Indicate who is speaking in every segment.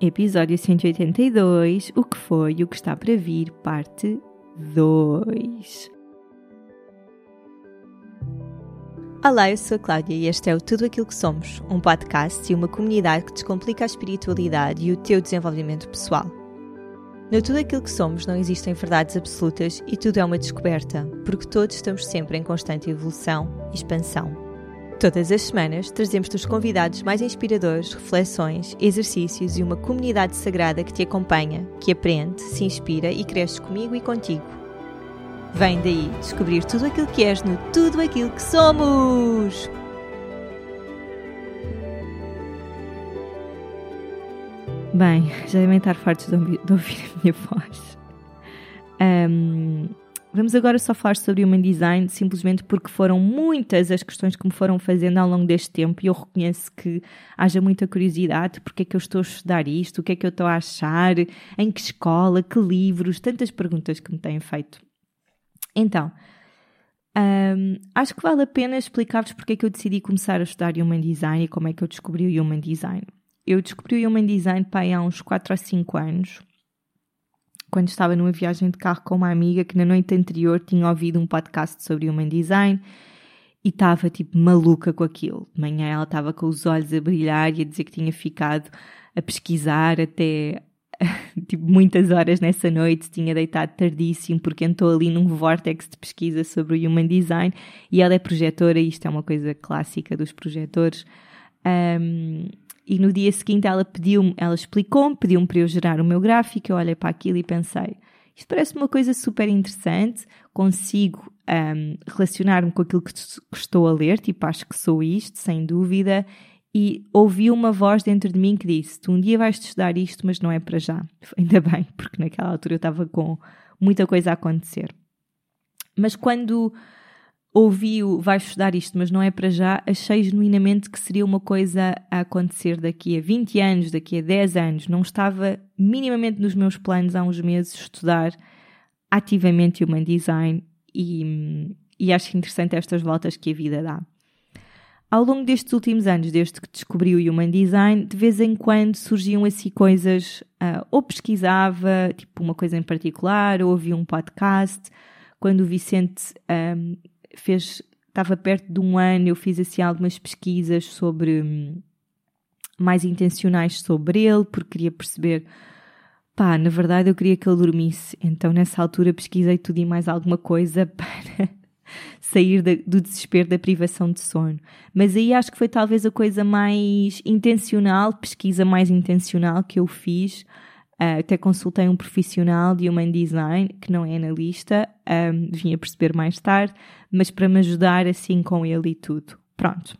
Speaker 1: Episódio 182: O que foi e o que está para vir, parte 2. Olá, eu sou a Cláudia e este é o Tudo Aquilo que Somos, um podcast e uma comunidade que descomplica a espiritualidade e o teu desenvolvimento pessoal. No Tudo Aquilo que Somos não existem verdades absolutas e tudo é uma descoberta, porque todos estamos sempre em constante evolução e expansão. Todas as semanas trazemos-te os convidados mais inspiradores, reflexões, exercícios e uma comunidade sagrada que te acompanha, que aprende, se inspira e cresce comigo e contigo. Vem daí descobrir tudo aquilo que és no Tudo Aquilo que Somos! Bem, já devem estar fartos de ouvir, a minha voz. Um, Vamos agora só falar sobre Human Design, simplesmente porque foram muitas as questões que me foram fazendo ao longo deste tempo e eu reconheço que haja muita curiosidade, porque é que eu estou a estudar isto, o que é que eu estou a achar, em que escola, que livros, tantas perguntas que me têm feito. Então, um, acho que vale a pena explicar-vos porque é que eu decidi começar a estudar Human Design e como é que eu descobri o Human Design. Eu descobri o Human Design há uns 4 a 5 anos, quando estava numa viagem de carro com uma amiga que na noite anterior tinha ouvido um podcast sobre Human Design e estava tipo maluca com aquilo. De manhã ela estava com os olhos a brilhar e a dizer que tinha ficado a pesquisar até tipo muitas horas nessa noite, tinha deitado tardíssimo porque entrou ali num vórtex de pesquisa sobre o Human Design e ela é projetora e isto é uma coisa clássica dos projetores. Um, e no dia seguinte ela pediu-me, ela explicou-me, pediu-me para eu gerar o meu gráfico, eu olhei para aquilo e pensei, isto parece uma coisa super interessante, consigo um, relacionar-me com aquilo que, estou a ler, tipo, acho que sou isto, sem dúvida, e ouvi uma voz dentro de mim que disse: Tu um dia vais estudar isto, mas não é para já. Ainda bem, porque naquela altura eu estava com muita coisa a acontecer. Mas quando ouvi-o, vai estudar isto, mas não é para já, achei genuinamente que seria uma coisa a acontecer daqui a 20 anos, daqui a 10 anos. Não estava minimamente nos meus planos há uns meses estudar ativamente Human Design e, e acho interessante estas voltas que a vida dá. Ao longo destes últimos anos, desde que descobri o Human Design, de vez em quando surgiam assim coisas, uh, ou pesquisava, tipo uma coisa em particular, ou ouvia um podcast. Quando o Vicente um, fez, estava perto de um ano, eu fiz assim algumas pesquisas sobre hum, mais intencionais sobre ele, porque queria perceber, pá, na verdade eu queria que ele dormisse. Então nessa altura pesquisei tudo e mais alguma coisa para sair da, do desespero da privação de sono. Mas aí acho que foi talvez a coisa mais intencional, pesquisa mais intencional que eu fiz Uh, até consultei um profissional de Human Design, que não é analista, um, vim a perceber mais tarde, mas para me ajudar assim com ele e tudo. Pronto.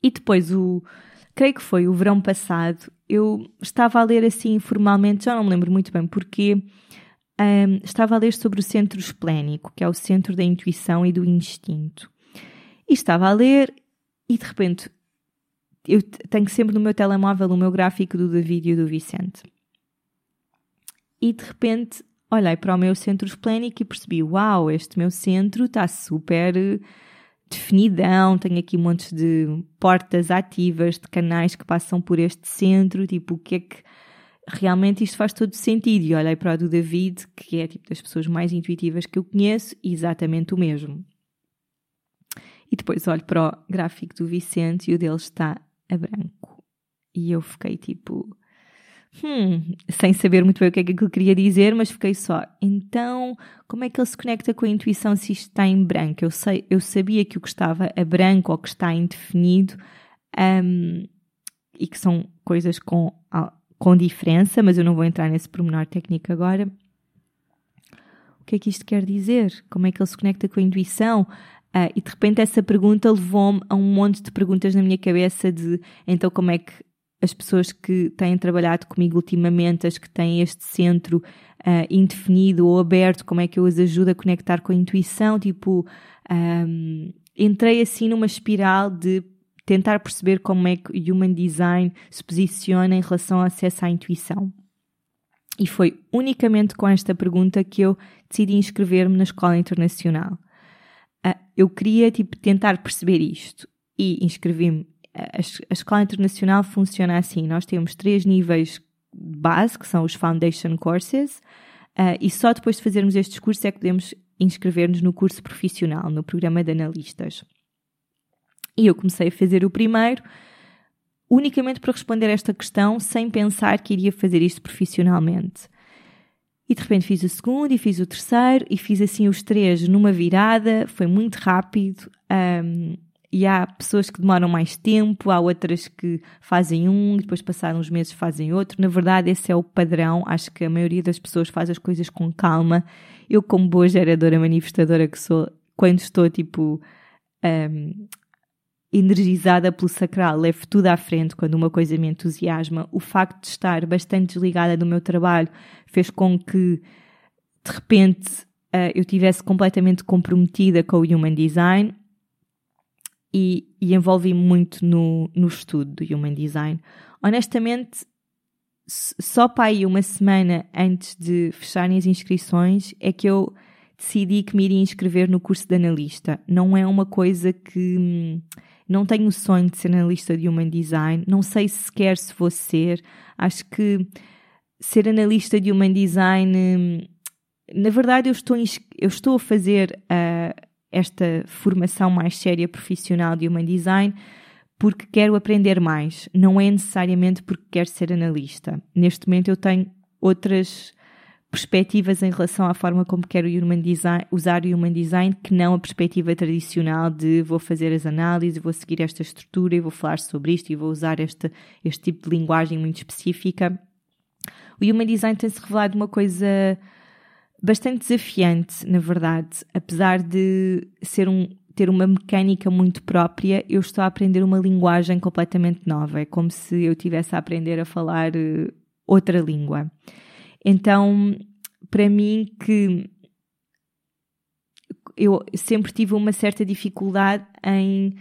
Speaker 1: E depois, o, creio que foi o verão passado, eu estava a ler assim informalmente, já não me lembro muito bem porquê, um, estava a ler sobre o centro esplénico, que é o centro da intuição e do instinto. E estava a ler e de repente eu tenho sempre no meu telemóvel o meu gráfico do David e do Vicente. E de repente olhei para o meu centro esplénico e percebi: uau, este meu centro está super eh, definidão, tenho aqui montes de portas ativas, de canais que passam por este centro, tipo, o que é que realmente isto faz todo sentido. E olhei para o do David, que é tipo das pessoas mais intuitivas que eu conheço, exatamente o mesmo. E depois olho para o gráfico do Vicente e o dele está a branco. E eu fiquei tipo, hum, sem saber muito bem o que é que ele queria dizer, mas fiquei só, então, como é que ele se conecta com a intuição se isto está em branco? Eu, sei, eu sabia que o que estava a branco ou que está indefinido um, e que são coisas com, com diferença, mas eu não vou entrar nesse pormenor técnico agora. O que é que isto quer dizer? Como é que ele se conecta com a intuição? Uh, e de repente essa pergunta levou-me a um monte de perguntas na minha cabeça de então como é que as pessoas que têm trabalhado comigo ultimamente, as que têm este centro uh, indefinido ou aberto, como é que eu as ajudo a conectar com a intuição? Tipo, um, entrei assim numa espiral de tentar perceber como é que Human Design se posiciona em relação ao acesso à intuição. E foi unicamente com esta pergunta que eu decidi inscrever-me na Escola Internacional. Uh, eu queria tipo, tentar perceber isto e inscrevi-me a, escola internacional funciona assim: nós temos três níveis base, que são os Foundation Courses, uh, e só depois de fazermos estes cursos é que podemos inscrever-nos no curso profissional, no programa de analistas. E eu comecei a fazer o primeiro unicamente para responder esta questão, sem pensar que iria fazer isto profissionalmente. E de repente fiz o segundo e fiz o terceiro e fiz assim os três numa virada, foi muito rápido. Um, e há pessoas que demoram mais tempo, há outras que fazem um e depois passaram uns meses fazem outro. Na verdade, esse é o padrão. Acho que a maioria das pessoas faz as coisas com calma. Eu, como boa geradora manifestadora que sou, quando estou tipo um, energizada pelo sacral, levo tudo à frente quando uma coisa me entusiasma. O facto de estar bastante desligada do meu trabalho fez com que, de repente, uh, eu tivesse completamente comprometida com o Human Design e, e envolvi-me muito no, no estudo do Human Design. Honestamente, só para aí uma semana antes de fecharem as inscrições é que eu decidi que me iria inscrever no curso de analista. Não é uma coisa que. Não tenho o sonho de ser analista de Human Design. Não sei sequer se vou ser. Acho que ser analista de Human Design. Hum, na verdade, eu estou, eu estou a fazer uh, esta formação mais séria profissional de Human Design porque quero aprender mais, não é necessariamente porque quero ser analista. Neste momento eu tenho outras perspectivas em relação à forma como quero human design, usar o Human Design que não a perspectiva tradicional de vou fazer as análises, vou seguir esta estrutura e vou falar sobre isto e vou usar este, este tipo de linguagem muito específica. O Human Design tem-se revelado uma coisa bastante desafiante, na verdade. Apesar de ser um, ter uma mecânica muito própria, eu estou a aprender uma linguagem completamente nova. É como se eu estivesse a aprender a falar uh, outra língua. Então, para mim, que eu sempre tive uma certa dificuldade em.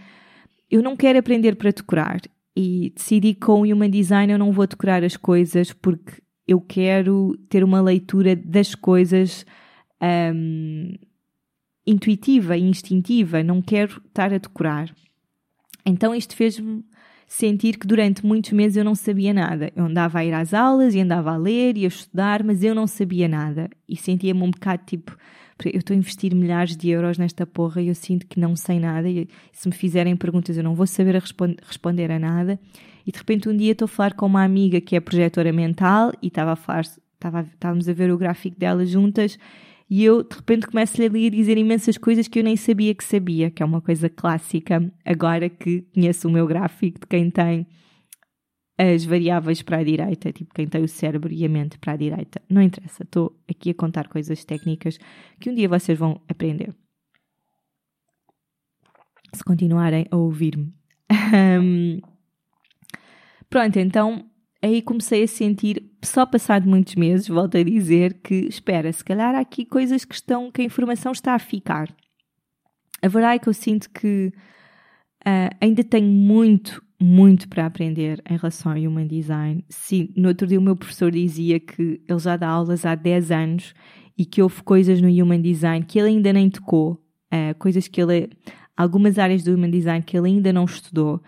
Speaker 1: Eu não quero aprender para decorar. E decidi que com o Human Design eu não vou decorar as coisas porque eu quero ter uma leitura das coisas um, intuitiva e instintiva, não quero estar a decorar. Então isto fez-me sentir que durante muitos meses eu não sabia nada. Eu andava a ir às aulas e andava a ler e a estudar, mas eu não sabia nada. E sentia-me um bocado tipo, eu estou a investir milhares de euros nesta porra e eu sinto que não sei nada. E se me fizerem perguntas, eu não vou saber a responder a nada. E de repente um dia estou a falar com uma amiga que é projetora mental e estava a falar, estava, estávamos a ver o gráfico dela juntas e eu de repente começo-lhe a dizer imensas coisas que eu nem sabia que sabia, que é uma coisa clássica agora que conheço o meu gráfico de quem tem as variáveis para a direita, tipo quem tem o cérebro e a mente para a direita. Não interessa, estou aqui a contar coisas técnicas que um dia vocês vão aprender. Se continuarem a ouvir-me. Um, Pronto, então aí comecei a sentir, só passado muitos meses, volto a dizer que, espera, se calhar há aqui coisas que estão, que a informação está a ficar. A verdade é que eu sinto que uh, ainda tenho muito, muito para aprender em relação ao Human Design. Sim, no outro dia o meu professor dizia que ele já dá aulas há 10 anos e que houve coisas no Human Design que ele ainda nem tocou, uh, coisas que ele, algumas áreas do Human Design que ele ainda não estudou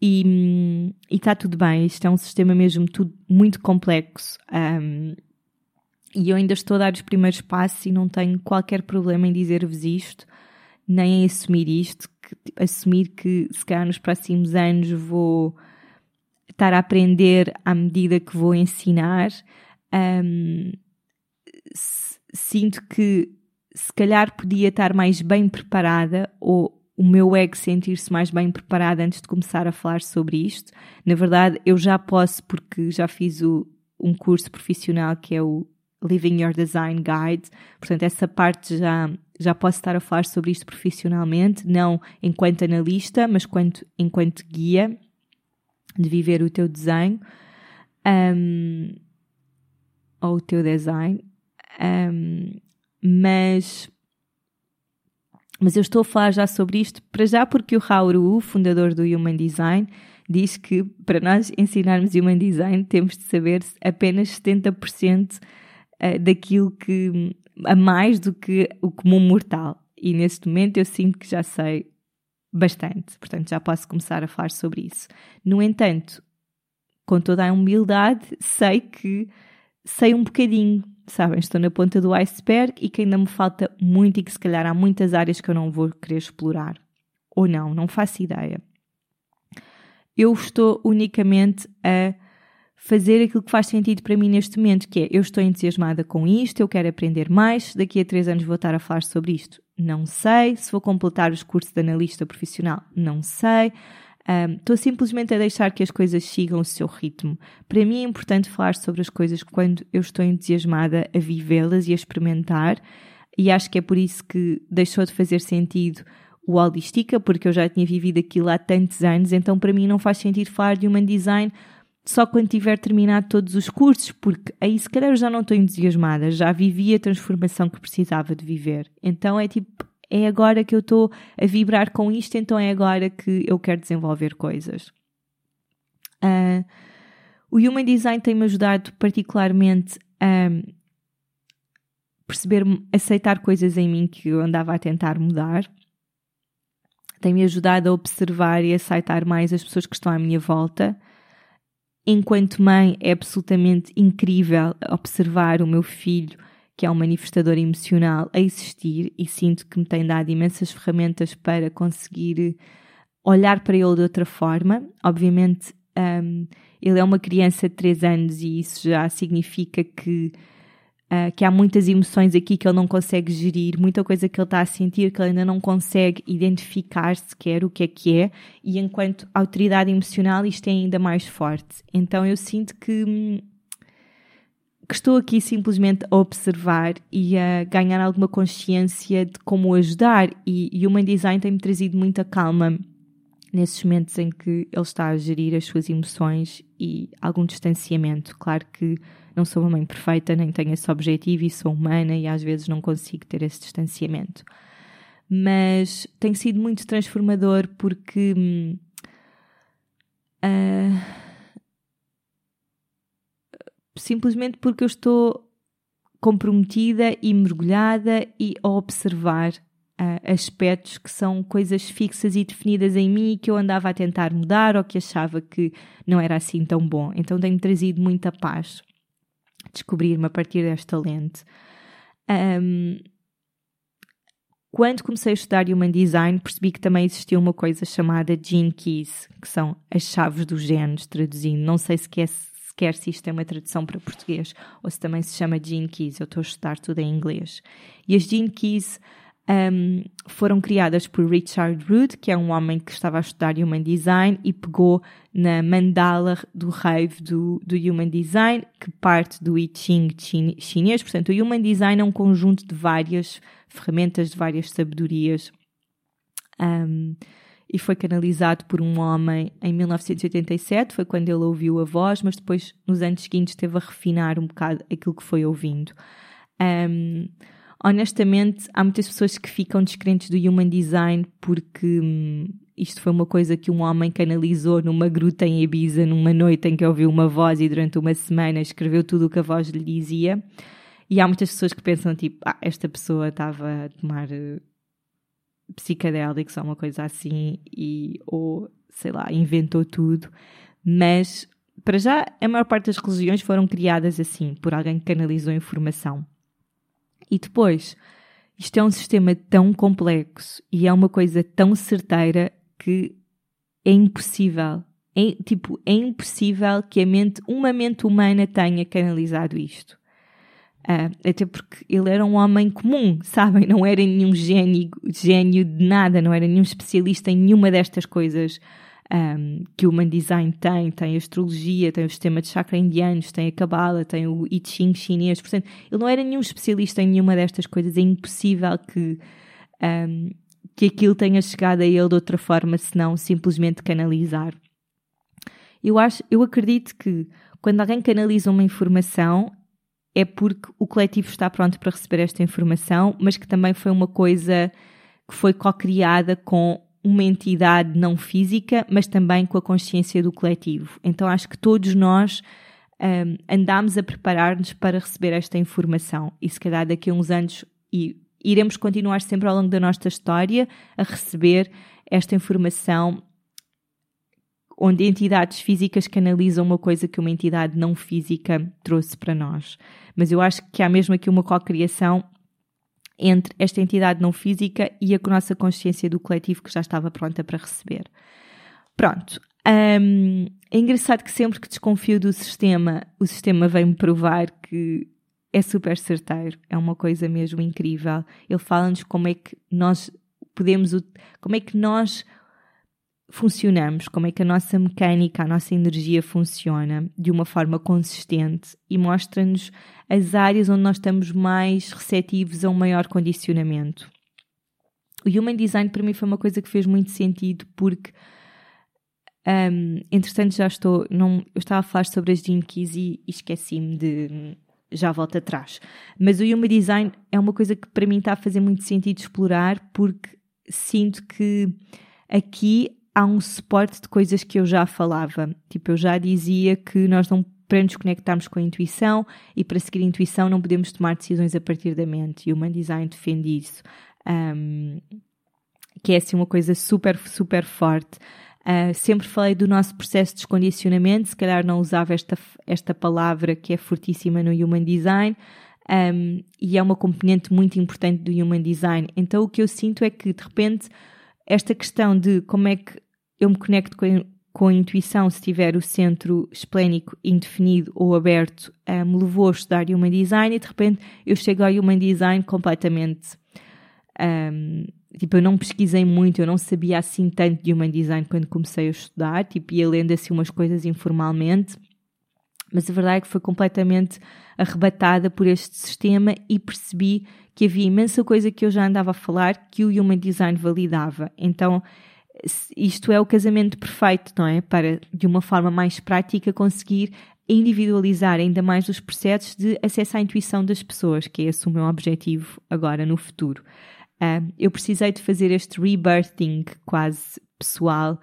Speaker 1: e está tudo bem, isto é um sistema mesmo tudo muito complexo. Um, e eu ainda estou a dar os primeiros passos e não tenho qualquer problema em dizer-vos isto, nem em assumir isto, que, assumir que se calhar nos próximos anos vou estar a aprender à medida que vou ensinar. Um, sinto que se calhar podia estar mais bem preparada ou o meu ego sentir-se mais bem preparado antes de começar a falar sobre isto. Na verdade, eu já posso, porque já fiz o, um curso profissional que é o Living Your Design Guide, portanto, essa parte já, já posso estar a falar sobre isto profissionalmente, não enquanto analista, mas quanto, enquanto guia de viver o teu desenho um, ou o teu design. Um, mas mas eu estou a falar já sobre isto para já porque o Hauru, fundador do Human Design, diz que para nós ensinarmos Human Design temos de saber apenas 70% eh, daquilo que a mais do que o comum mortal. E neste momento eu sinto que já sei bastante, portanto já posso começar a falar sobre isso. No entanto, com toda a humildade, sei que sei um bocadinho, sabem? Estou na ponta do iceberg e que ainda me falta muito e que se calhar há muitas áreas que eu não vou querer explorar. Ou não, não faço ideia. Eu estou unicamente a fazer aquilo que faz sentido para mim neste momento, que é eu estou entusiasmada com isto, eu quero aprender mais, daqui a três anos vou estar a falar sobre isto. Não sei. Se vou completar os cursos de analista profissional, não sei. Estou um, simplesmente a deixar que as coisas sigam o seu ritmo. Para mim é importante falar sobre as coisas quando eu estou entusiasmada a vivê-las e a experimentar, e acho que é por isso que deixou de fazer sentido o Holistica, porque eu já tinha vivido aquilo há tantos anos, então para mim não faz sentido falar de Human Design só quando tiver terminado todos os cursos, porque aí se calhar eu já não estou entusiasmada, já vivi a transformação que precisava de viver. Então é tipo, é agora que eu estou a vibrar com isto, então é agora que eu quero desenvolver coisas. Uh, o Human Design tem-me ajudado particularmente a perceber, aceitar coisas em mim que eu andava a tentar mudar. Tem-me ajudado a observar e aceitar mais as pessoas que estão à minha volta. Enquanto mãe, é absolutamente incrível observar o meu filho que é um manifestador emocional, a existir e sinto que me tem dado imensas ferramentas para conseguir olhar para ele de outra forma. Obviamente, um, ele é uma criança de 3 anos e isso já significa que, uh, que há muitas emoções aqui que ele não consegue gerir, muita coisa que ele está a sentir que ele ainda não consegue identificar sequer o que é que é, e enquanto autoridade emocional isto é ainda mais forte. Então eu sinto que hum, que estou aqui simplesmente a observar e a ganhar alguma consciência de como ajudar. E, o Human Design tem-me trazido muita calma nesses momentos em que ele está a gerir as suas emoções e algum distanciamento. Claro que não sou uma mãe perfeita, nem tenho esse objetivo e sou humana e às vezes não consigo ter esse distanciamento. Mas tem sido muito transformador porque. Uh, simplesmente porque eu estou comprometida e mergulhada e a observar uh, aspectos que são coisas fixas e definidas em mim que eu andava a tentar mudar ou que achava que não era assim tão bom. Então tem-me trazido muita paz descobrir-me a partir desta lente. Um, quando comecei a estudar Human Design, percebi que também existia uma coisa chamada Gene Keys, que são as chaves dos genes, traduzindo. Não sei se quer sequer se isto tem uma tradução para português ou se também se chama Gene Keys. Eu estou a estudar tudo em inglês. E as Gene Keys um, foram criadas por Richard Root, que é um homem que estava a estudar Human Design e pegou na mandala do rave do, do Human Design, que parte do I Ching chinês. Portanto, o Human Design é um conjunto de várias ferramentas, de várias sabedorias. Um, e foi canalizado por um homem em 1987, foi quando ele ouviu a voz, mas depois, nos anos seguintes, esteve a refinar um bocado aquilo que foi ouvindo. Um, honestamente, há muitas pessoas que ficam descrentes do Human Design porque hum, isto foi uma coisa que um homem canalizou numa gruta em Ibiza, numa noite em que ouviu uma voz e durante uma semana escreveu tudo o que a voz lhe dizia. E há muitas pessoas que pensam, tipo, ah, esta pessoa estava a tomar eh, psicadélicos ou uma coisa assim, e, ou sei lá, inventou tudo. Mas, para já, a maior parte das religiões foram criadas assim, por alguém que canalizou informação. E depois, isto é um sistema tão complexo e é uma coisa tão certeira que é impossível. É, tipo, é impossível que a mente, uma mente humana tenha canalizado isto. Uh, até porque ele era um homem comum, sabem? Não era nenhum gênio, gênio de nada, não era nenhum especialista em nenhuma destas coisas um, que o Human Design tem. Tem a astrologia, tem o sistema de chakra indianos, tem a Kabbalah, tem o I Ching chinês. Portanto, ele não era nenhum especialista em nenhuma destas coisas. É impossível que, um, que aquilo tenha chegado a ele de outra forma, senão simplesmente canalizar. Eu, acho, eu acredito que quando alguém canaliza uma informação, é porque o coletivo está pronto para receber esta informação, mas que também foi uma coisa que foi co-criada com uma entidade não física, mas também com a consciência do coletivo. Então acho que todos nós um, andámos a preparar-nos para receber esta informação e se calhar daqui a uns anos e iremos continuar sempre ao longo da nossa história a receber esta informação onde entidades físicas canalizam uma coisa que uma entidade não física trouxe para nós. Mas eu acho que há mesmo aqui uma co-criação entre esta entidade não física e a nossa consciência do coletivo que já estava pronta para receber. Pronto. Um, é engraçado que sempre que desconfio do sistema, o sistema vem-me provar que é super certeiro, é uma coisa mesmo incrível. Ele fala-nos como é que nós podemos, como é que nós funcionamos, como é que a nossa mecânica, a nossa energia funciona de uma forma consistente e mostra-nos as áreas onde nós estamos mais receptivos a um maior condicionamento. O Human Design para mim foi uma coisa que fez muito sentido porque um, entretanto já estou, não, eu estava a falar sobre as Keys e, e esqueci-me de já volto atrás. Mas o Human Design é uma coisa que para mim está a fazer muito sentido explorar porque sinto que aqui há um suporte de coisas que eu já falava. Tipo, eu já dizia que nós não para nos conectarmos com a intuição e para seguir a intuição não podemos tomar decisões a partir da mente. E o Human Design defende isso. Um, que é assim uma coisa super, super forte. Uh, sempre falei do nosso processo de descondicionamento, se calhar não usava esta, esta palavra que é fortíssima no Human Design, um, e é uma componente muito importante do Human Design. Então o que eu sinto é que, de repente, esta questão de como é que eu me conecto com a, com a intuição se tiver o centro esplénico indefinido ou aberto, um, me levou a estudar Human Design e de repente eu chego ao Human Design completamente. Um, tipo, eu não pesquisei muito, eu não sabia assim tanto de Human Design quando comecei a estudar, tipo, ia lendo assim umas coisas informalmente, mas a verdade é que foi completamente arrebatada por este sistema e percebi que havia imensa coisa que eu já andava a falar que o Human Design validava. Então, isto é o casamento perfeito, não é? Para, de uma forma mais prática, conseguir individualizar ainda mais os processos de acesso à intuição das pessoas, que é esse o meu objetivo agora no futuro. Uh, eu precisei de fazer este rebirthing quase pessoal,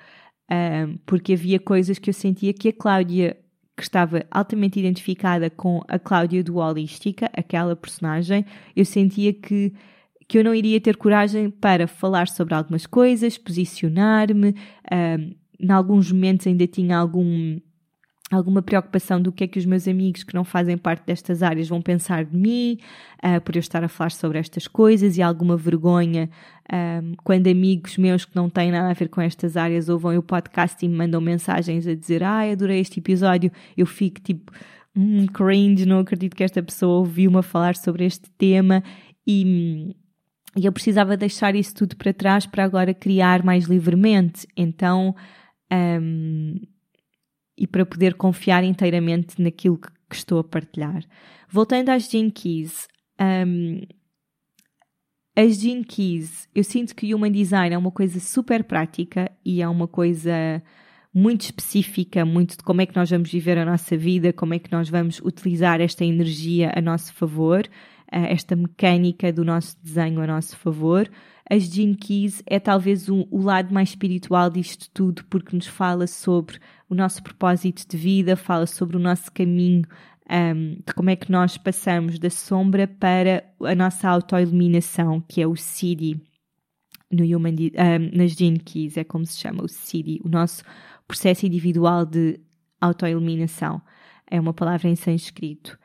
Speaker 1: uh, porque havia coisas que eu sentia que a Cláudia, que estava altamente identificada com a Cláudia do Holística, aquela personagem, eu sentia que que eu não iria ter coragem para falar sobre algumas coisas, posicionar-me. Uh, em alguns momentos ainda tinha algum, alguma preocupação do que é que os meus amigos que não fazem parte destas áreas vão pensar de mim, uh, por eu estar a falar sobre estas coisas, e alguma vergonha quando amigos meus que não têm nada a ver com estas áreas ouvem o podcast e me mandam mensagens a dizer: Ai, ah, adorei este episódio, eu fico tipo. Hum, cringe, não acredito que esta pessoa ouviu-me falar sobre este tema e, e eu precisava deixar isso tudo para trás para agora criar mais livremente. Então, um, e para poder confiar inteiramente naquilo que, que, estou a partilhar. Voltando às Gene Keys, um, as Gene Keys, eu sinto que o Human Design é uma coisa super prática e é uma coisa muito específica, muito de como é que nós vamos viver a nossa vida, como é que nós vamos utilizar esta energia a nosso favor esta mecânica do nosso desenho a nosso favor. As Gene Keys é talvez o, o lado mais espiritual disto tudo, porque nos fala sobre o nosso propósito de vida, fala sobre o nosso caminho, um, de como é que nós passamos da sombra para a nossa autoiluminação, que é o Siddhi no Human, um, nas Gene Keys, é como se chama o Siddhi, o nosso processo individual de autoiluminação. É uma palavra em sânscrito.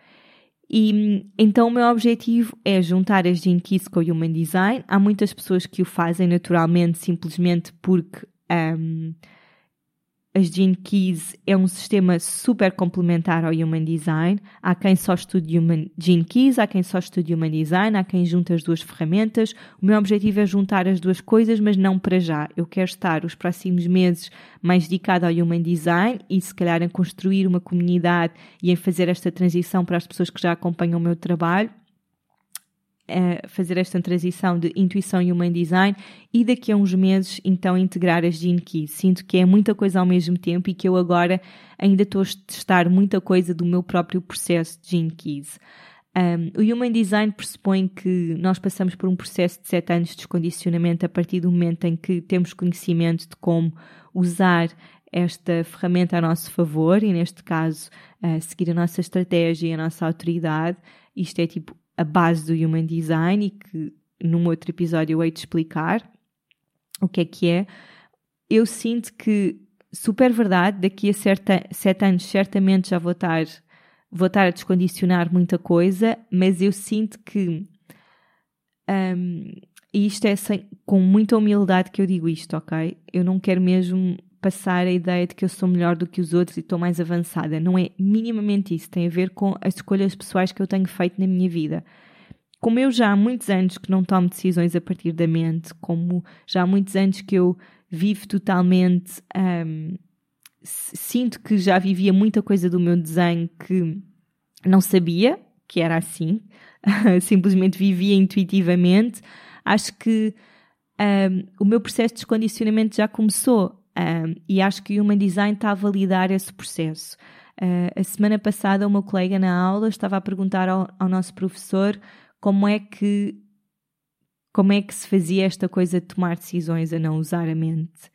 Speaker 1: E então o meu objetivo é juntar as Gene Keys com o Human Design. Há muitas pessoas que o fazem naturalmente, simplesmente porque um, as Gene Keys é um sistema super complementar ao Human Design. Há quem só estude Human, Gene Keys, há quem só estude Human Design, há quem junta as duas ferramentas. O meu objetivo é juntar as duas coisas, mas não para já. Eu quero estar os próximos meses mais dedicado ao Human Design e se calhar em construir uma comunidade e em fazer esta transição para as pessoas que já acompanham o meu trabalho fazer esta transição de intuição e human design e daqui a uns meses então integrar as Gene Keys. Sinto que é muita coisa ao mesmo tempo e que eu agora ainda estou a testar muita coisa do meu próprio processo de Gene Keys. Um, o Human Design pressupõe que nós passamos por um processo de sete anos de descondicionamento a partir do momento em que temos conhecimento de como usar esta ferramenta a nosso favor e, neste caso, uh, seguir a nossa estratégia e a nossa autoridade. Isto é tipo a base do Human Design e que num outro episódio eu hei de explicar. o que é que é. Eu sinto que, super verdade, daqui a certa, sete anos certamente já vou estar, vou estar a descondicionar muita coisa, mas eu sinto que um, e isto é sem, com muita humildade que eu digo isto, ok? Eu não quero mesmo passar a ideia de que eu sou melhor do que os outros e estou mais avançada. Não é minimamente isso. Tem a ver com as escolhas pessoais que eu tenho feito na minha vida. Como eu já há muitos anos que não tomo decisões a partir da mente, como já há muitos anos que eu vivo totalmente. Um, sinto que já vivia muita coisa do meu desenho que não sabia que era assim, simplesmente vivia intuitivamente. Acho que um, o meu processo de descondicionamento já começou um, e acho que o Human Design está a validar esse processo. Uh, a semana passada, uma colega na aula estava a perguntar ao, ao nosso professor como é que como é que se fazia esta coisa de tomar decisões a não usar a mente.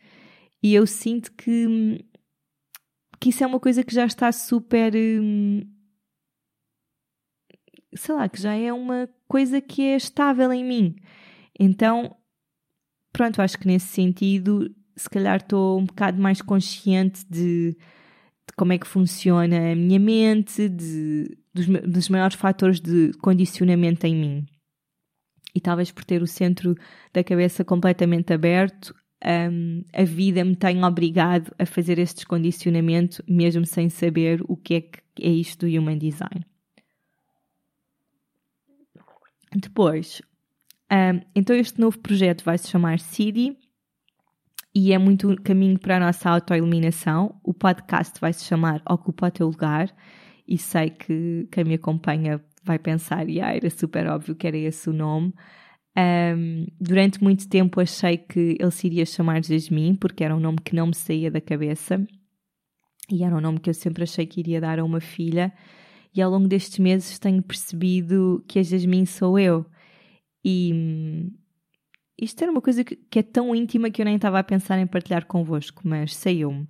Speaker 1: E eu sinto que, que isso é uma coisa que já está super. Hum, sei lá, que já é uma coisa que é estável em mim. Então, pronto, acho que nesse sentido se calhar estou um bocado mais consciente de, de, como é que funciona a minha mente, de, dos, dos maiores fatores de condicionamento em mim. E talvez por ter o centro da cabeça completamente aberto, um, a vida me tem obrigado a fazer este descondicionamento, mesmo sem saber o que é que é isto do Human Design. Depois, um, então este novo projeto vai se chamar CIDI e é muito caminho para a nossa autoiluminação. O podcast vai se chamar Ocupa o Teu Lugar e sei que quem me acompanha vai pensar, e ah, era super óbvio que era esse o nome. Um, durante muito tempo achei que ele se iria chamar Jasmine, porque era um nome que não me saía da cabeça e era um nome que eu sempre achei que iria dar a uma filha. E ao longo destes meses tenho percebido que a Jasmine sou eu. E, isto era uma coisa que, que, é tão íntima que eu nem estava a pensar em partilhar convosco, mas saiu-me.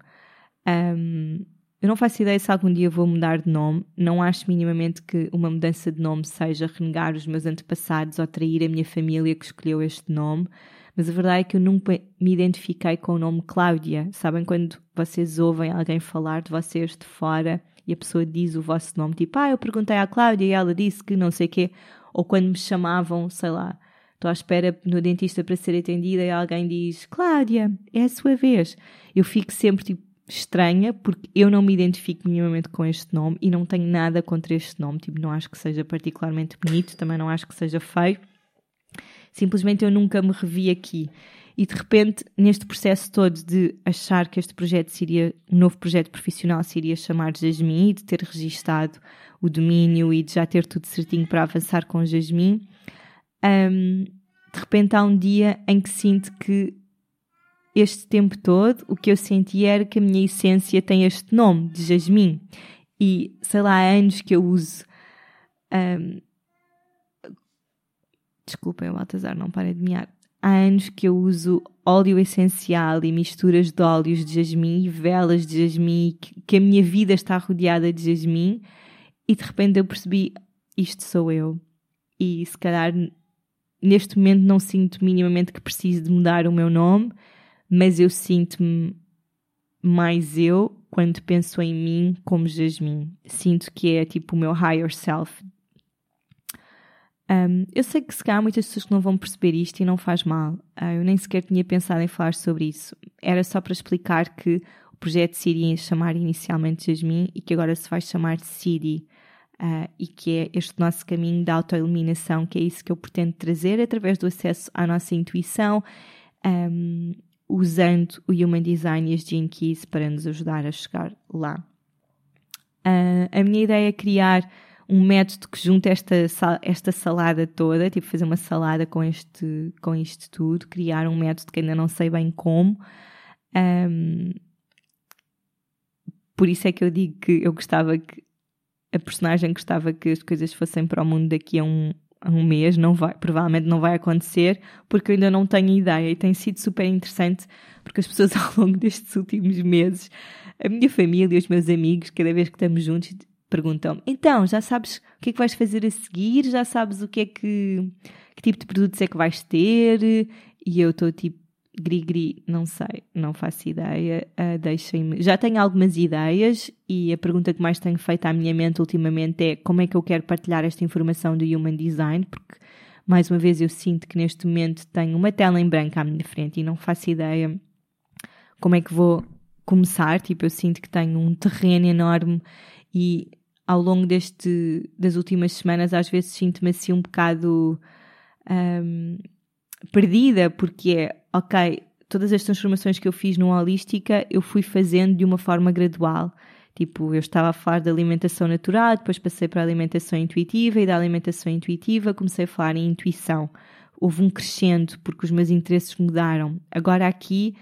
Speaker 1: Um, eu não faço ideia se algum dia vou mudar de nome. Não acho minimamente que uma mudança de nome seja renegar os meus antepassados ou trair a minha família que escolheu este nome. Mas a verdade é que eu nunca me identifiquei com o nome Cláudia. Sabem quando vocês ouvem alguém falar de vocês de fora e a pessoa diz o vosso nome, tipo, ah, eu perguntei à Cláudia e ela disse que não sei quê. Ou quando me chamavam, sei lá, estou à espera no dentista para ser atendida e alguém diz Cláudia, é a sua vez. Eu fico sempre tipo estranha porque eu não me identifico minimamente com este nome e não tenho nada contra este nome. Tipo, não acho que seja particularmente bonito, também não acho que seja feio. Simplesmente eu nunca me revi aqui. E de repente, neste processo todo de achar que este projeto seria, um novo projeto profissional se iria chamar Jasmine e de ter registado o domínio e de já ter tudo certinho para avançar com Jasmine, um, de repente há um dia em que sinto que este tempo todo o que eu senti era que a minha essência tem este nome de Jasmine e sei lá, há anos que eu uso. Um, desculpem o Baltazar, não parem de mear há anos que eu uso óleo essencial e misturas de óleos de jasmim e velas de jasmim, que, que a minha vida está rodeada de jasmim. E de repente eu percebi isto sou eu. E se calhar neste momento não sinto minimamente que preciso de mudar o meu nome, mas eu sinto-me mais eu quando penso em mim como Jasmine. Sinto que é tipo o meu higher self. Um, eu sei que se calhar há muitas pessoas que não vão perceber isto e não faz mal. Uh, eu nem sequer tinha pensado em falar sobre isso. Era só para explicar que o projeto se iria chamar inicialmente Jasmine e que agora se vai chamar City uh, e que é este nosso caminho da autoiluminação, que é isso que eu pretendo trazer através do acesso à nossa intuição, um, usando o Human Design e as Gene Keys para nos ajudar a chegar lá. Uh, a minha ideia é criar um método que junta esta, esta salada toda, tipo fazer uma salada com, este, com isto tudo, criar um método que ainda não sei bem como. Um, por isso é que eu digo que eu gostava que a personagem gostava que as coisas fossem para o mundo daqui a um, a um mês, não vai, provavelmente não vai acontecer, porque eu ainda não tenho ideia e tem sido super interessante porque as pessoas ao longo destes últimos meses, a minha família os meus amigos, cada vez que estamos juntos, perguntam então, já sabes o que é que vais fazer a seguir? Já sabes o que é que, que tipo de produtos é que vais ter? E eu estou tipo, Gri-gri, não sei, não faço ideia. Uh, Deixem-me. Já tenho algumas ideias e a pergunta que mais tenho feito à minha mente ultimamente é como é que eu quero partilhar esta informação do Human Design, porque mais uma vez eu sinto que neste momento tenho uma tela em branco à minha frente e não faço ideia como é que vou começar. Tipo, eu sinto que tenho um terreno enorme e ao longo deste, das últimas semanas às vezes sinto-me assim um bocado. Um, perdida, porque é, ok, todas as transformações que eu fiz no Holística eu fui fazendo de uma forma gradual. Tipo, eu estava a falar da alimentação natural, depois passei para a alimentação intuitiva e da alimentação intuitiva comecei a falar em intuição. Houve um crescendo porque os meus interesses mudaram. Agora aqui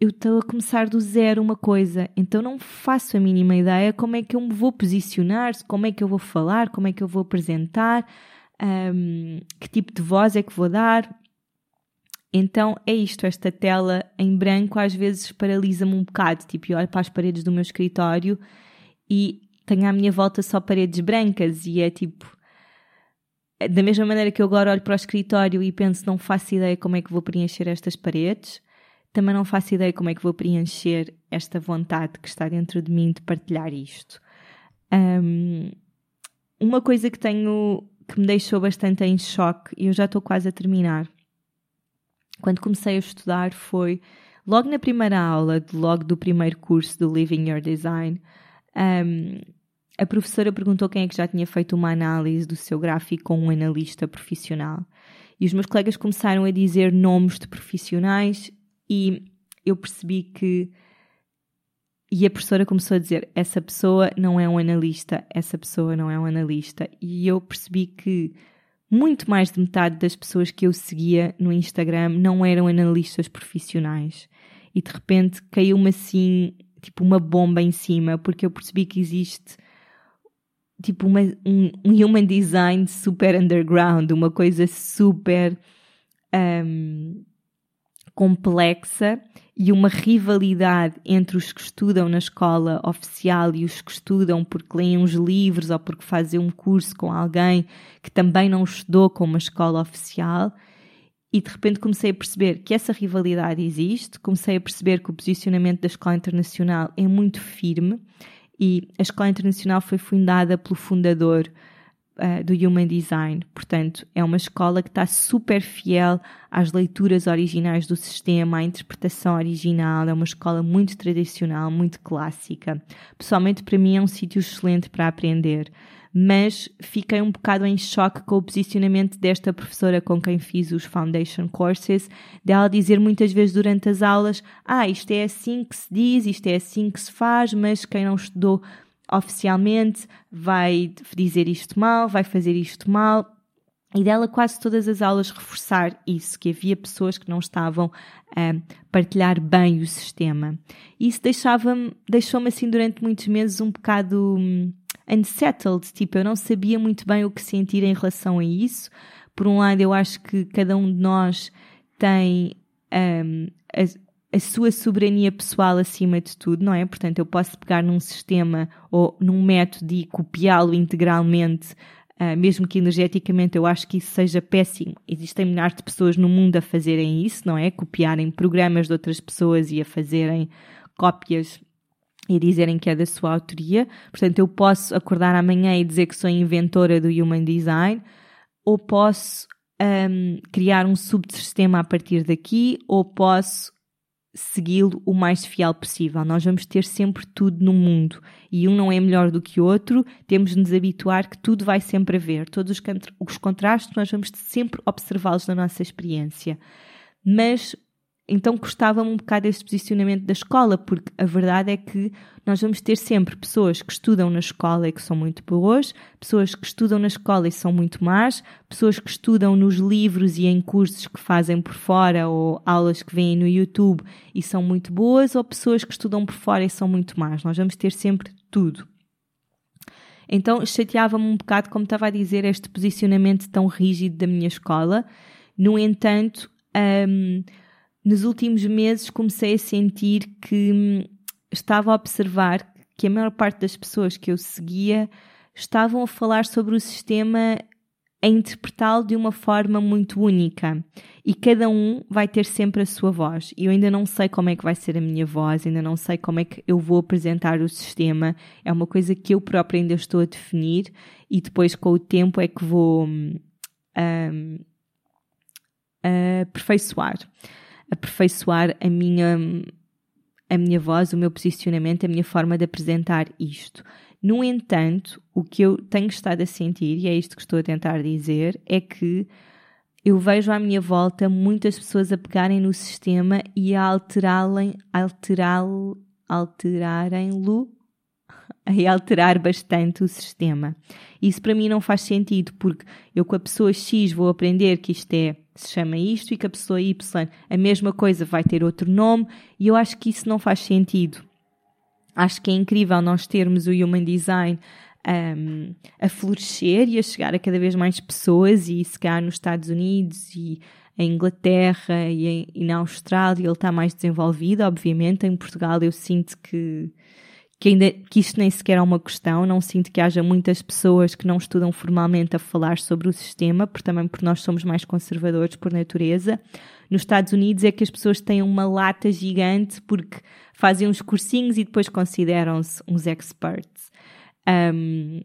Speaker 1: eu estou a começar do zero uma coisa, então não faço a mínima ideia como é que eu me vou posicionar, como é que eu vou falar, como é que eu vou apresentar, um, que tipo de voz é que vou dar. Então é isto, esta tela em branco às vezes paralisa-me um bocado, tipo, eu olho para as paredes do meu escritório e tenho à minha volta só paredes brancas e é tipo, da mesma maneira que eu agora olho para o escritório e penso, não faço ideia como é que vou preencher estas paredes, também não faço ideia como é que vou preencher esta vontade que está dentro de mim de partilhar isto. Um, uma coisa que tenho que me deixou bastante em choque, e eu já estou quase a terminar, quando comecei a estudar foi logo na primeira aula, logo do primeiro curso do Living Your Design, um, a professora perguntou quem é que já tinha feito uma análise do seu gráfico com um analista profissional. E os meus colegas começaram a dizer nomes de profissionais e eu percebi que. E a professora começou a dizer: essa pessoa não é um analista, essa pessoa não é um analista. E eu percebi que muito mais de metade das pessoas que eu seguia no Instagram não eram analistas profissionais. E de repente caiu-me assim, tipo uma bomba em cima, porque eu percebi que existe tipo uma, um, um human design super underground, uma coisa super um, complexa e uma rivalidade entre os que estudam na escola oficial e os que estudam porque leem uns livros ou porque fazem um curso com alguém que também não estudou com uma escola oficial. E de repente comecei a perceber que essa rivalidade existe, comecei a perceber que o posicionamento da escola internacional é muito firme e a escola internacional foi fundada pelo fundador uh, do Human Design. Portanto, é uma escola que está super fiel às leituras originais do sistema, à interpretação original. É uma escola muito tradicional, muito clássica. Pessoalmente, para mim, é um sítio excelente para aprender. Mas fiquei um bocado em choque com o posicionamento desta professora com quem fiz os Foundation Courses, dela dizer muitas vezes durante as aulas: Ah, isto é assim que se diz, isto é assim que se faz, mas quem não estudou oficialmente vai dizer isto mal, vai fazer isto mal. E dela quase todas as aulas reforçar isso, que havia pessoas que não estavam a partilhar bem o sistema. Isso deixava-me, deixou-me assim durante muitos meses um bocado hum, unsettled, tipo, eu não sabia muito bem o que sentir em relação a isso. Por um lado, eu acho que cada um de nós tem um, sua soberania pessoal acima de tudo, não é? Portanto, eu posso pegar num sistema ou num método e copiá-lo integralmente, uh, mesmo que energeticamente eu acho que isso seja péssimo. Existem milhares de pessoas no mundo a fazerem isso, não é? Copiarem programas de outras pessoas e a fazerem cópias e dizerem que é da sua autoria. Portanto, eu posso acordar amanhã e dizer que sou inventora do Human Design, ou posso um, criar um subsistema a partir daqui, ou posso segui-lo o mais fiel possível. Nós vamos ter sempre tudo no mundo e um não é melhor do que o outro. Temos de nos habituar que tudo vai sempre haver. Todos os, os contrastes nós vamos sempre observá-los na nossa experiência. Mas então custava-me um bocado este posicionamento da escola, porque a verdade é que nós vamos ter sempre pessoas que estudam na escola e que são muito boas, pessoas que estudam na escola e são muito más, pessoas que estudam nos livros e em cursos que fazem por fora ou aulas que vêm no YouTube e são muito boas, ou pessoas que estudam por fora e são muito más. Nós vamos ter sempre tudo. Então chateava-me um bocado, como estava a dizer, este posicionamento tão rígido da minha escola. No entanto, um, nos últimos meses comecei a sentir que hum, estava a observar que a maior parte das pessoas que eu seguia estavam a falar sobre o sistema a interpretá-lo de uma forma muito única e cada um vai ter sempre a sua voz. E eu ainda não sei como é que vai ser a minha voz, ainda não sei como é que eu vou apresentar o sistema. É uma coisa que eu própria ainda estou a definir e depois com o tempo é que vou um, aperfeiçoar, aperfeiçoar a minha a minha voz, o meu posicionamento, a minha forma de apresentar isto. No entanto, o que eu tenho estado a sentir, e é isto que estou a tentar dizer, é que eu vejo à minha volta muitas pessoas a pegarem no sistema e a alterá-lo, alterarem-lo, a alterar bastante o sistema. Isso para mim não faz sentido, porque eu com a pessoa X vou aprender que isto é, se chama isto, e que a pessoa Y a mesma coisa vai ter outro nome, e eu acho que isso não faz sentido. Acho que é incrível nós termos o Human Design um, a florescer e a chegar a cada vez mais pessoas, e se cá nos Estados Unidos e em Inglaterra e, em, e na Austrália ele está mais desenvolvido, obviamente. Em Portugal eu sinto que que ainda que isto nem sequer é uma questão, não sinto que haja muitas pessoas que não estudam formalmente a falar sobre o sistema, porque também porque nós somos mais conservadores por natureza. Nos Estados Unidos é que as pessoas têm uma lata gigante porque fazem uns cursinhos e depois consideram-se uns experts. Um,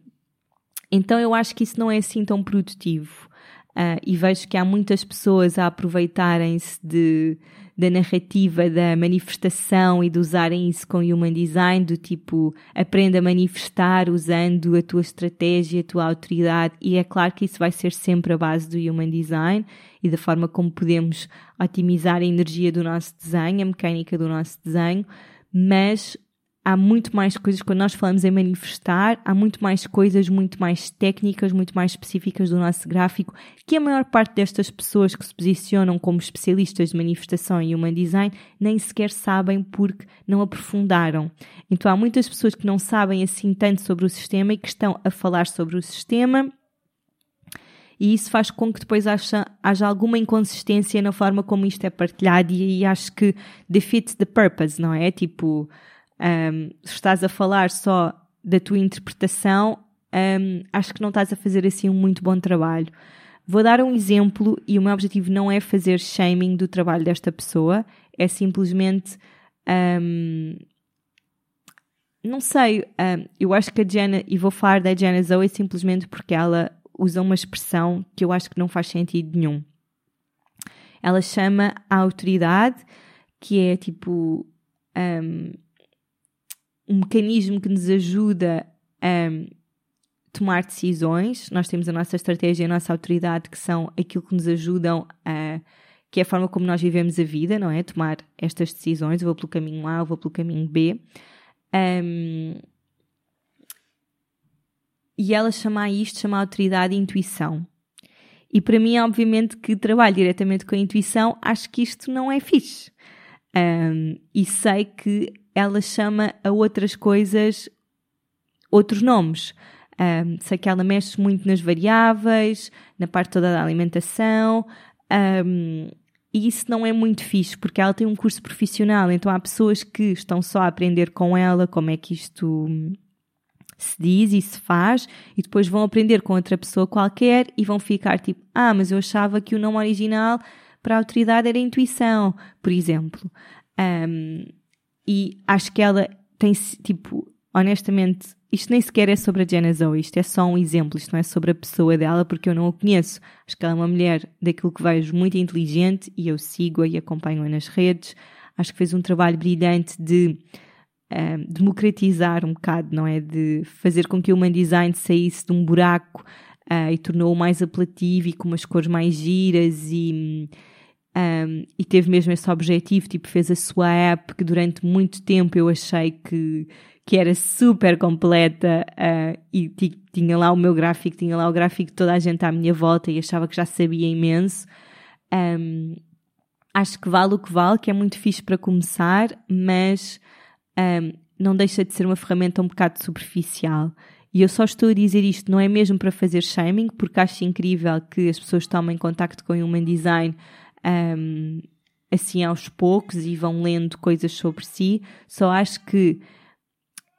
Speaker 1: então eu acho que isso não é assim tão produtivo. Uh, e vejo que há muitas pessoas a aproveitarem-se de da narrativa da manifestação e de usarem isso com human design, do tipo aprenda a manifestar usando a tua estratégia, a tua autoridade, e é claro que isso vai ser sempre a base do human design e da forma como podemos otimizar a energia do nosso desenho, a mecânica do nosso desenho, mas há muito mais coisas, quando nós falamos em manifestar, há muito mais coisas, muito mais técnicas, muito mais específicas do nosso gráfico, que a maior parte destas pessoas que se posicionam como especialistas de manifestação e human design nem sequer sabem porque não aprofundaram. Então há muitas pessoas que não sabem assim tanto sobre o sistema e que estão a falar sobre o sistema e isso faz com que depois haja, haja alguma inconsistência na forma como isto é partilhado e acho que defeats the purpose, não é? Tipo, um, se estás a falar só da tua interpretação, um, acho que não estás a fazer assim um muito bom trabalho. Vou dar um exemplo e o meu objetivo não é fazer shaming do trabalho desta pessoa, é simplesmente. Um, não sei, eu acho que a Jenna, e vou falar da Jenna Zoe simplesmente porque ela usa uma expressão que eu acho que não faz sentido nenhum. Ela chama a autoridade, que é tipo um, um mecanismo que nos ajuda a tomar decisões. Nós temos a nossa estratégia e a nossa autoridade, que são aquilo que nos ajudam a. que é a forma como nós vivemos a vida, não é? Tomar estas decisões. Eu vou pelo caminho A, eu vou pelo caminho B. Um, e ela chama isto, chama a autoridade intuição. E para mim, obviamente, que trabalho diretamente com a intuição, acho que isto não é fixe. Um, e sei que ela chama a outras coisas outros nomes. Um, sei que ela mexe muito nas variáveis, na parte toda da alimentação, um, e isso não é muito fixe, porque ela tem um curso profissional, então há pessoas que estão só a aprender com ela como é que isto se diz e se faz, e depois vão aprender com outra pessoa qualquer e vão ficar tipo, ah, mas eu achava que o nome original para a autoridade era intuição, por exemplo. Um, e acho que ela tem, tipo, honestamente, isto nem sequer é sobre a Jenna Zoe, isto é só um exemplo, isto não é sobre a pessoa dela, porque eu não a conheço. Acho que ela é uma mulher daquilo que vejo muito inteligente e eu sigo-a e acompanho-a nas redes. Acho que fez um trabalho brilhante de um, democratizar um bocado, não é? De fazer com que o Human Design saísse de um buraco uh, e tornou-o mais apelativo e com umas cores mais giras e um, e teve mesmo esse objetivo, tipo, fez a sua app que durante muito tempo eu achei que, que era super completa uh, e tinha lá o meu gráfico, tinha lá o gráfico de toda a gente à minha volta e achava que já sabia imenso. Um, acho que vale o que vale, que é muito fixe para começar, mas um, não deixa de ser uma ferramenta um bocado superficial. E eu só estou a dizer isto, não é mesmo para fazer shaming, porque acho incrível que as pessoas tomem contacto com o Human Design um, assim aos poucos e vão lendo coisas sobre si. Só acho que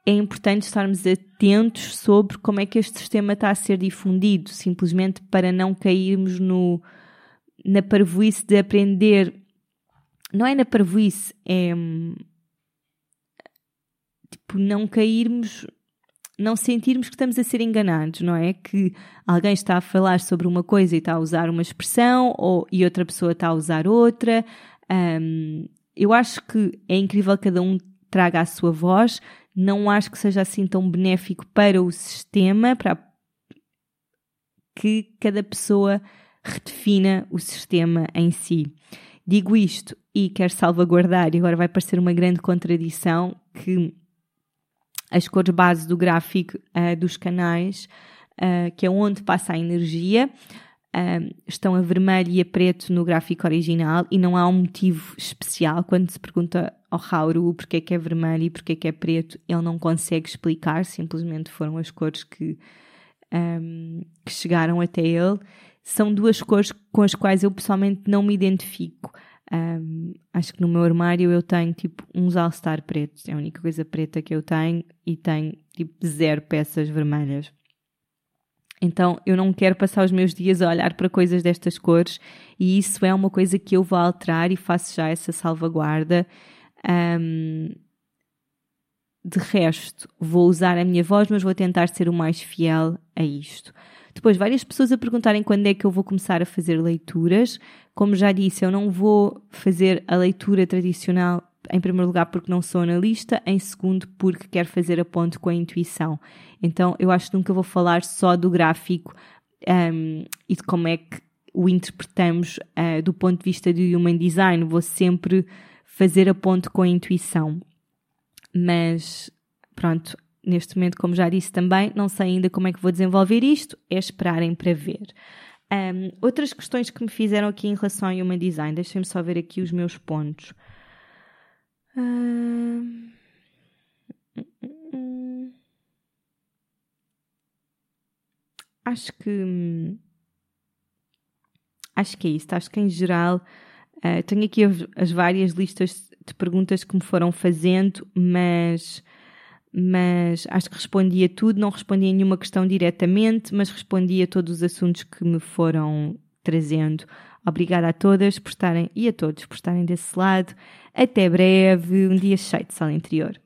Speaker 1: é importante estarmos atentos sobre como é que este sistema está a ser difundido, simplesmente para não cairmos no, na parvoíce de aprender. Não é na parvoíce, é tipo não cairmos, não sentirmos que estamos a ser enganados, não é? Que alguém está a falar sobre uma coisa e está a usar uma expressão ou, e outra pessoa está a usar outra. Um, eu acho que é incrível cada um traga a sua voz, não acho que seja assim tão benéfico para o sistema, para que cada pessoa redefina o sistema em si. Digo isto e quero salvaguardar, e agora vai parecer uma grande contradição, que as cores base do gráfico uh, dos canais, uh, que é onde passa a energia, uh, estão a vermelho e a preto no gráfico original e não há um motivo especial. Quando se pergunta ao Rauro porque é que é vermelho e porque é que é preto, ele não consegue explicar, simplesmente foram as cores que, um, que chegaram até ele. São duas cores com as quais eu pessoalmente não me identifico. Um, acho que no meu armário eu tenho tipo uns All-Star pretos, é a única coisa preta que eu tenho e tenho tipo zero peças vermelhas. Então eu não quero passar os meus dias a olhar para coisas destas cores e isso é uma coisa que eu vou alterar e faço já essa salvaguarda. Um, de resto, vou usar a minha voz, mas vou tentar ser o mais fiel a isto. Depois, várias pessoas a perguntarem quando é que eu vou começar a fazer leituras. Como já disse, eu não vou fazer a leitura tradicional, em primeiro lugar, porque não sou analista, em segundo, porque quero fazer a ponte com a intuição. Então, eu acho que nunca vou falar só do gráfico um, e de como é que o interpretamos uh, do ponto de vista do human design. Vou sempre fazer a ponte com a intuição. Mas, pronto, neste momento, como já disse também, não sei ainda como é que vou desenvolver isto, é esperarem para ver. Um, outras questões que me fizeram aqui em relação ao Human Design, deixem-me só ver aqui os meus pontos. Um... Acho que. Acho que é isso. Acho que em geral. Uh, tenho aqui as, as várias listas de perguntas que me foram fazendo, mas mas acho que respondi a tudo, não respondi a nenhuma questão diretamente, mas respondi a todos os assuntos que me foram trazendo. Obrigada a todas por estarem e a todos por estarem desse lado. Até breve, um dia cheio de sala interior.